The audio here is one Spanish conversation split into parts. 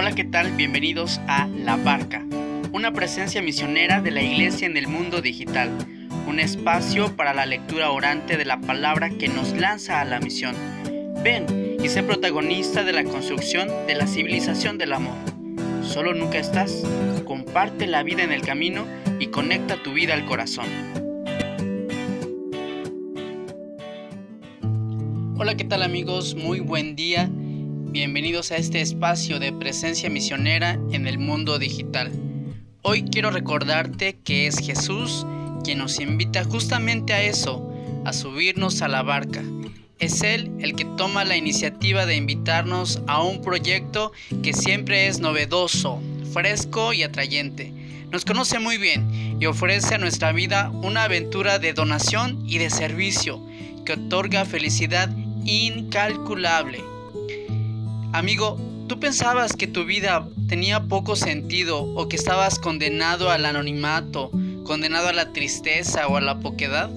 Hola, ¿qué tal? Bienvenidos a La Barca, una presencia misionera de la Iglesia en el mundo digital, un espacio para la lectura orante de la palabra que nos lanza a la misión. Ven y sé protagonista de la construcción de la civilización del amor. Solo nunca estás, comparte la vida en el camino y conecta tu vida al corazón. Hola, ¿qué tal amigos? Muy buen día. Bienvenidos a este espacio de presencia misionera en el mundo digital. Hoy quiero recordarte que es Jesús quien nos invita justamente a eso, a subirnos a la barca. Es Él el que toma la iniciativa de invitarnos a un proyecto que siempre es novedoso, fresco y atrayente. Nos conoce muy bien y ofrece a nuestra vida una aventura de donación y de servicio que otorga felicidad incalculable. Amigo, ¿tú pensabas que tu vida tenía poco sentido o que estabas condenado al anonimato, condenado a la tristeza o a la poquedad?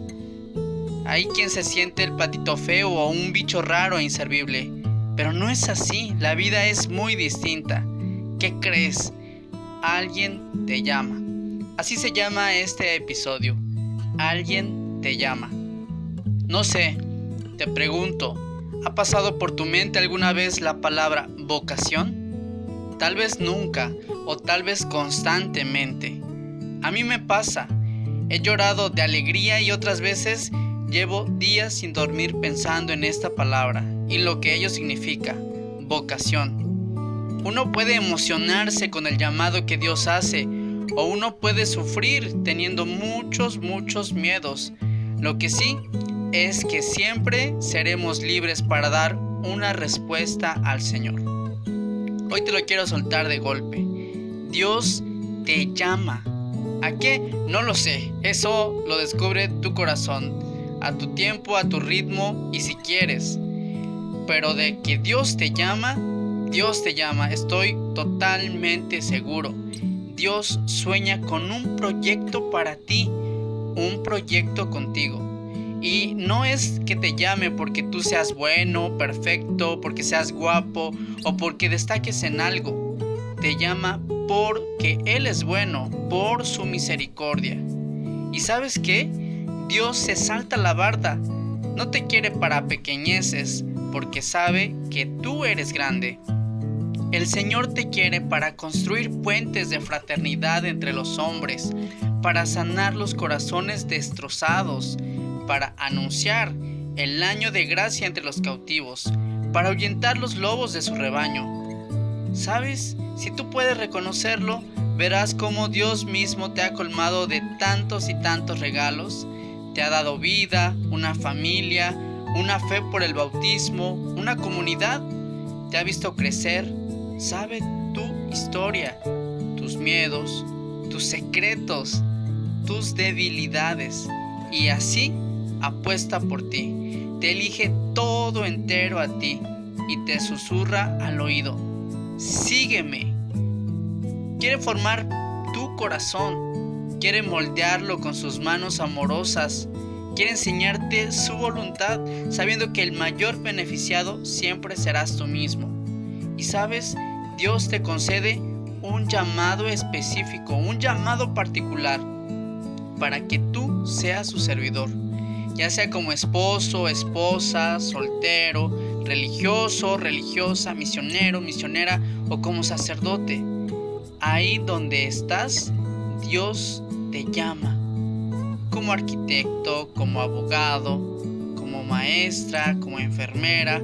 Hay quien se siente el patito feo o un bicho raro e inservible, pero no es así, la vida es muy distinta. ¿Qué crees? Alguien te llama. Así se llama este episodio. Alguien te llama. No sé, te pregunto, ¿Ha pasado por tu mente alguna vez la palabra vocación? Tal vez nunca o tal vez constantemente. A mí me pasa. He llorado de alegría y otras veces llevo días sin dormir pensando en esta palabra y lo que ello significa, vocación. Uno puede emocionarse con el llamado que Dios hace o uno puede sufrir teniendo muchos, muchos miedos. Lo que sí es que siempre seremos libres para dar una respuesta al Señor. Hoy te lo quiero soltar de golpe. Dios te llama. ¿A qué? No lo sé. Eso lo descubre tu corazón, a tu tiempo, a tu ritmo y si quieres. Pero de que Dios te llama, Dios te llama, estoy totalmente seguro. Dios sueña con un proyecto para ti, un proyecto contigo. Y no es que te llame porque tú seas bueno, perfecto, porque seas guapo o porque destaques en algo. Te llama porque Él es bueno, por su misericordia. ¿Y sabes qué? Dios se salta la barda. No te quiere para pequeñeces porque sabe que tú eres grande. El Señor te quiere para construir puentes de fraternidad entre los hombres, para sanar los corazones destrozados, para anunciar el año de gracia entre los cautivos, para ahuyentar los lobos de su rebaño. ¿Sabes? Si tú puedes reconocerlo, verás cómo Dios mismo te ha colmado de tantos y tantos regalos. Te ha dado vida, una familia, una fe por el bautismo, una comunidad. Te ha visto crecer. Sabe tu historia, tus miedos, tus secretos, tus debilidades. Y así apuesta por ti, te elige todo entero a ti y te susurra al oído, sígueme. Quiere formar tu corazón, quiere moldearlo con sus manos amorosas, quiere enseñarte su voluntad, sabiendo que el mayor beneficiado siempre serás tú mismo. Y sabes, Dios te concede un llamado específico, un llamado particular, para que tú seas su servidor ya sea como esposo, esposa, soltero, religioso, religiosa, misionero, misionera o como sacerdote. Ahí donde estás, Dios te llama. Como arquitecto, como abogado, como maestra, como enfermera,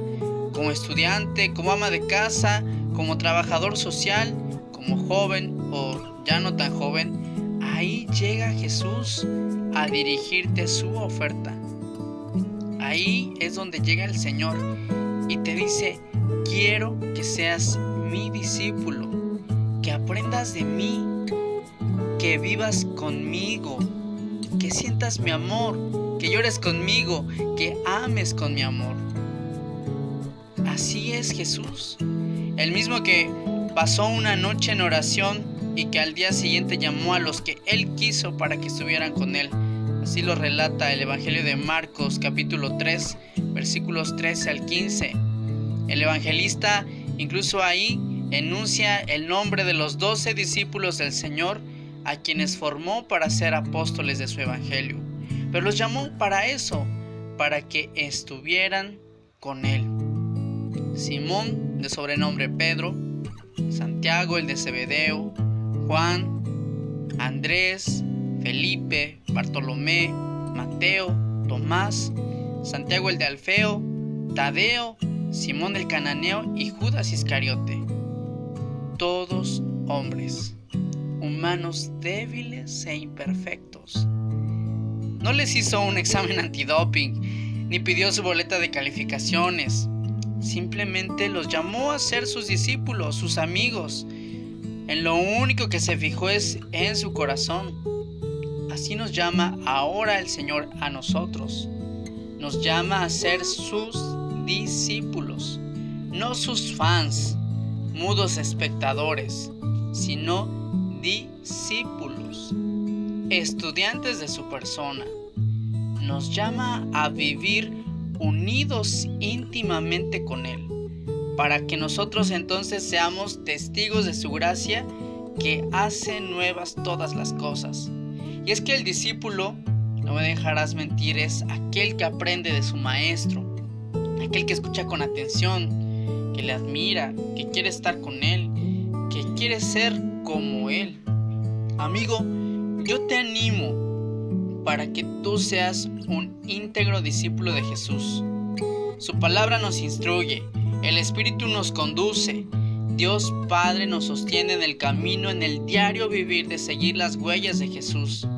como estudiante, como ama de casa, como trabajador social, como joven o ya no tan joven, ahí llega Jesús a dirigirte su oferta. Ahí es donde llega el Señor y te dice, quiero que seas mi discípulo, que aprendas de mí, que vivas conmigo, que sientas mi amor, que llores conmigo, que ames con mi amor. Así es Jesús, el mismo que pasó una noche en oración y que al día siguiente llamó a los que Él quiso para que estuvieran con Él. Así lo relata el Evangelio de Marcos capítulo 3 versículos 13 al 15. El evangelista incluso ahí enuncia el nombre de los doce discípulos del Señor a quienes formó para ser apóstoles de su Evangelio. Pero los llamó para eso, para que estuvieran con él. Simón, de sobrenombre Pedro, Santiago el de Zebedeo, Juan, Andrés, Felipe, Bartolomé, Mateo, Tomás, Santiago el de Alfeo, Tadeo, Simón el cananeo y Judas Iscariote. Todos hombres, humanos débiles e imperfectos. No les hizo un examen antidoping, ni pidió su boleta de calificaciones. Simplemente los llamó a ser sus discípulos, sus amigos. En lo único que se fijó es en su corazón. Así nos llama ahora el Señor a nosotros. Nos llama a ser sus discípulos, no sus fans, mudos espectadores, sino discípulos, estudiantes de su persona. Nos llama a vivir unidos íntimamente con Él, para que nosotros entonces seamos testigos de su gracia que hace nuevas todas las cosas. Y es que el discípulo, no me dejarás mentir, es aquel que aprende de su maestro, aquel que escucha con atención, que le admira, que quiere estar con Él, que quiere ser como Él. Amigo, yo te animo para que tú seas un íntegro discípulo de Jesús. Su palabra nos instruye, el Espíritu nos conduce, Dios Padre nos sostiene en el camino, en el diario vivir de seguir las huellas de Jesús.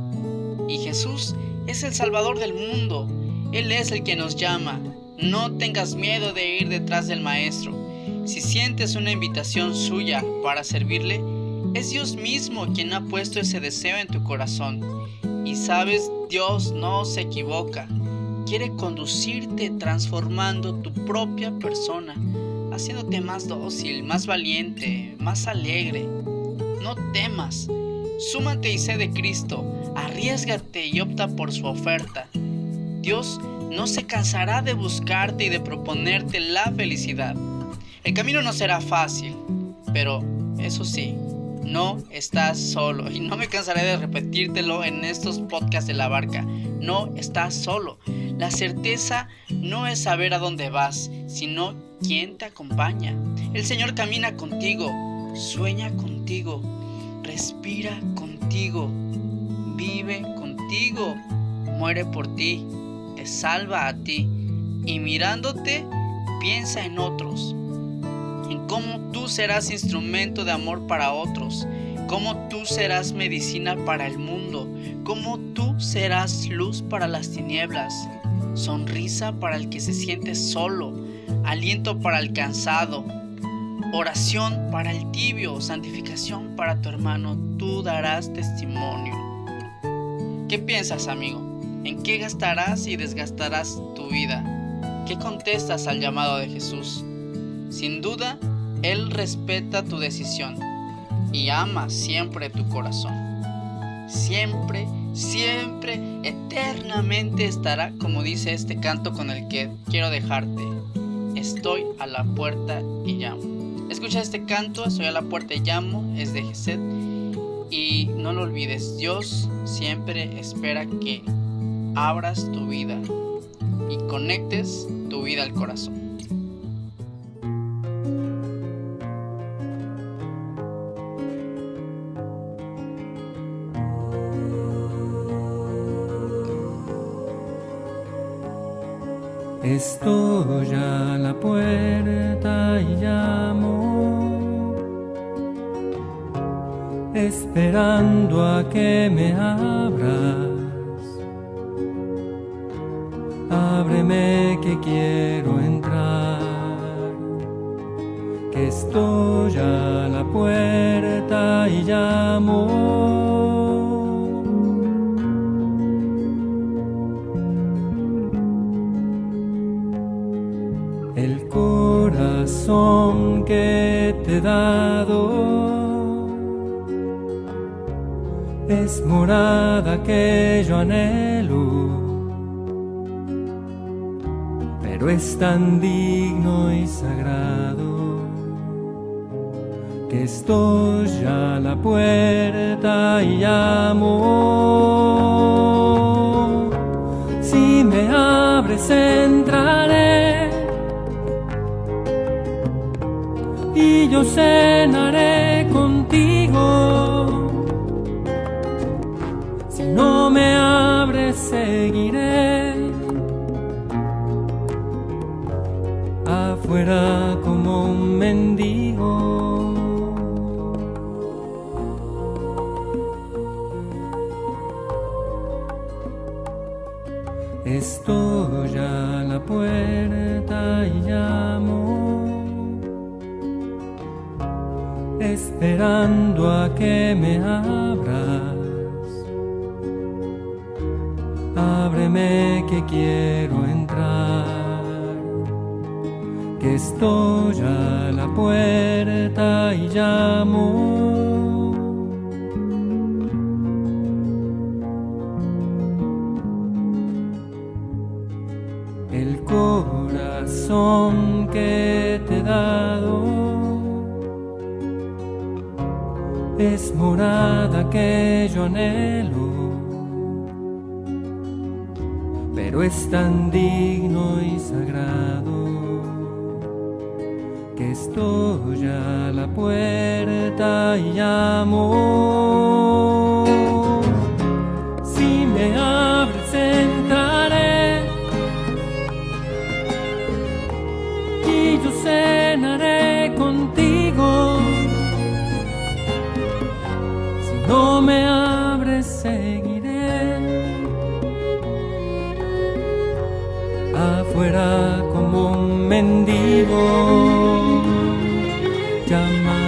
Y Jesús es el Salvador del mundo, Él es el que nos llama. No tengas miedo de ir detrás del Maestro. Si sientes una invitación suya para servirle, es Dios mismo quien ha puesto ese deseo en tu corazón y sabes, Dios no se equivoca. Quiere conducirte transformando tu propia persona, haciéndote más dócil, más valiente, más alegre. No temas. Súmate y sé de Cristo. Arriesgate y opta por su oferta. Dios no se cansará de buscarte y de proponerte la felicidad. El camino no será fácil, pero eso sí, no estás solo. Y no me cansaré de repetírtelo en estos podcasts de la barca. No estás solo. La certeza no es saber a dónde vas, sino quién te acompaña. El Señor camina contigo, sueña contigo, respira contigo, vive contigo, muere por ti, te salva a ti y mirándote piensa en otros en cómo tú serás instrumento de amor para otros, cómo tú serás medicina para el mundo, cómo tú serás luz para las tinieblas, sonrisa para el que se siente solo, aliento para el cansado, oración para el tibio, santificación para tu hermano, tú darás testimonio. ¿Qué piensas, amigo? ¿En qué gastarás y desgastarás tu vida? ¿Qué contestas al llamado de Jesús? Sin duda, Él respeta tu decisión y ama siempre tu corazón. Siempre, siempre, eternamente estará, como dice este canto con el que quiero dejarte. Estoy a la puerta y llamo. Escucha este canto, estoy a la puerta y llamo, es de Geset. Y no lo olvides, Dios siempre espera que abras tu vida y conectes tu vida al corazón. Estoy a la puerta y llamo, esperando a que me abras. Ábreme que quiero entrar, que estoy a la puerta y llamo. Que te he dado es morada que yo anhelo, pero es tan digno y sagrado que estoy a la puerta y llamo. Si me abres entraré yo cenaré contigo. Si no me abres seguiré afuera como un mendigo. Estoy a la puerta esperando a que me abras. Ábreme que quiero entrar, que estoy a la puerta y llamo. el corazón que te he dado es morada que yo anhelo, pero es tan digno y sagrado que estoy a la puerta y llamo. Afuera como un mendigo, llamando,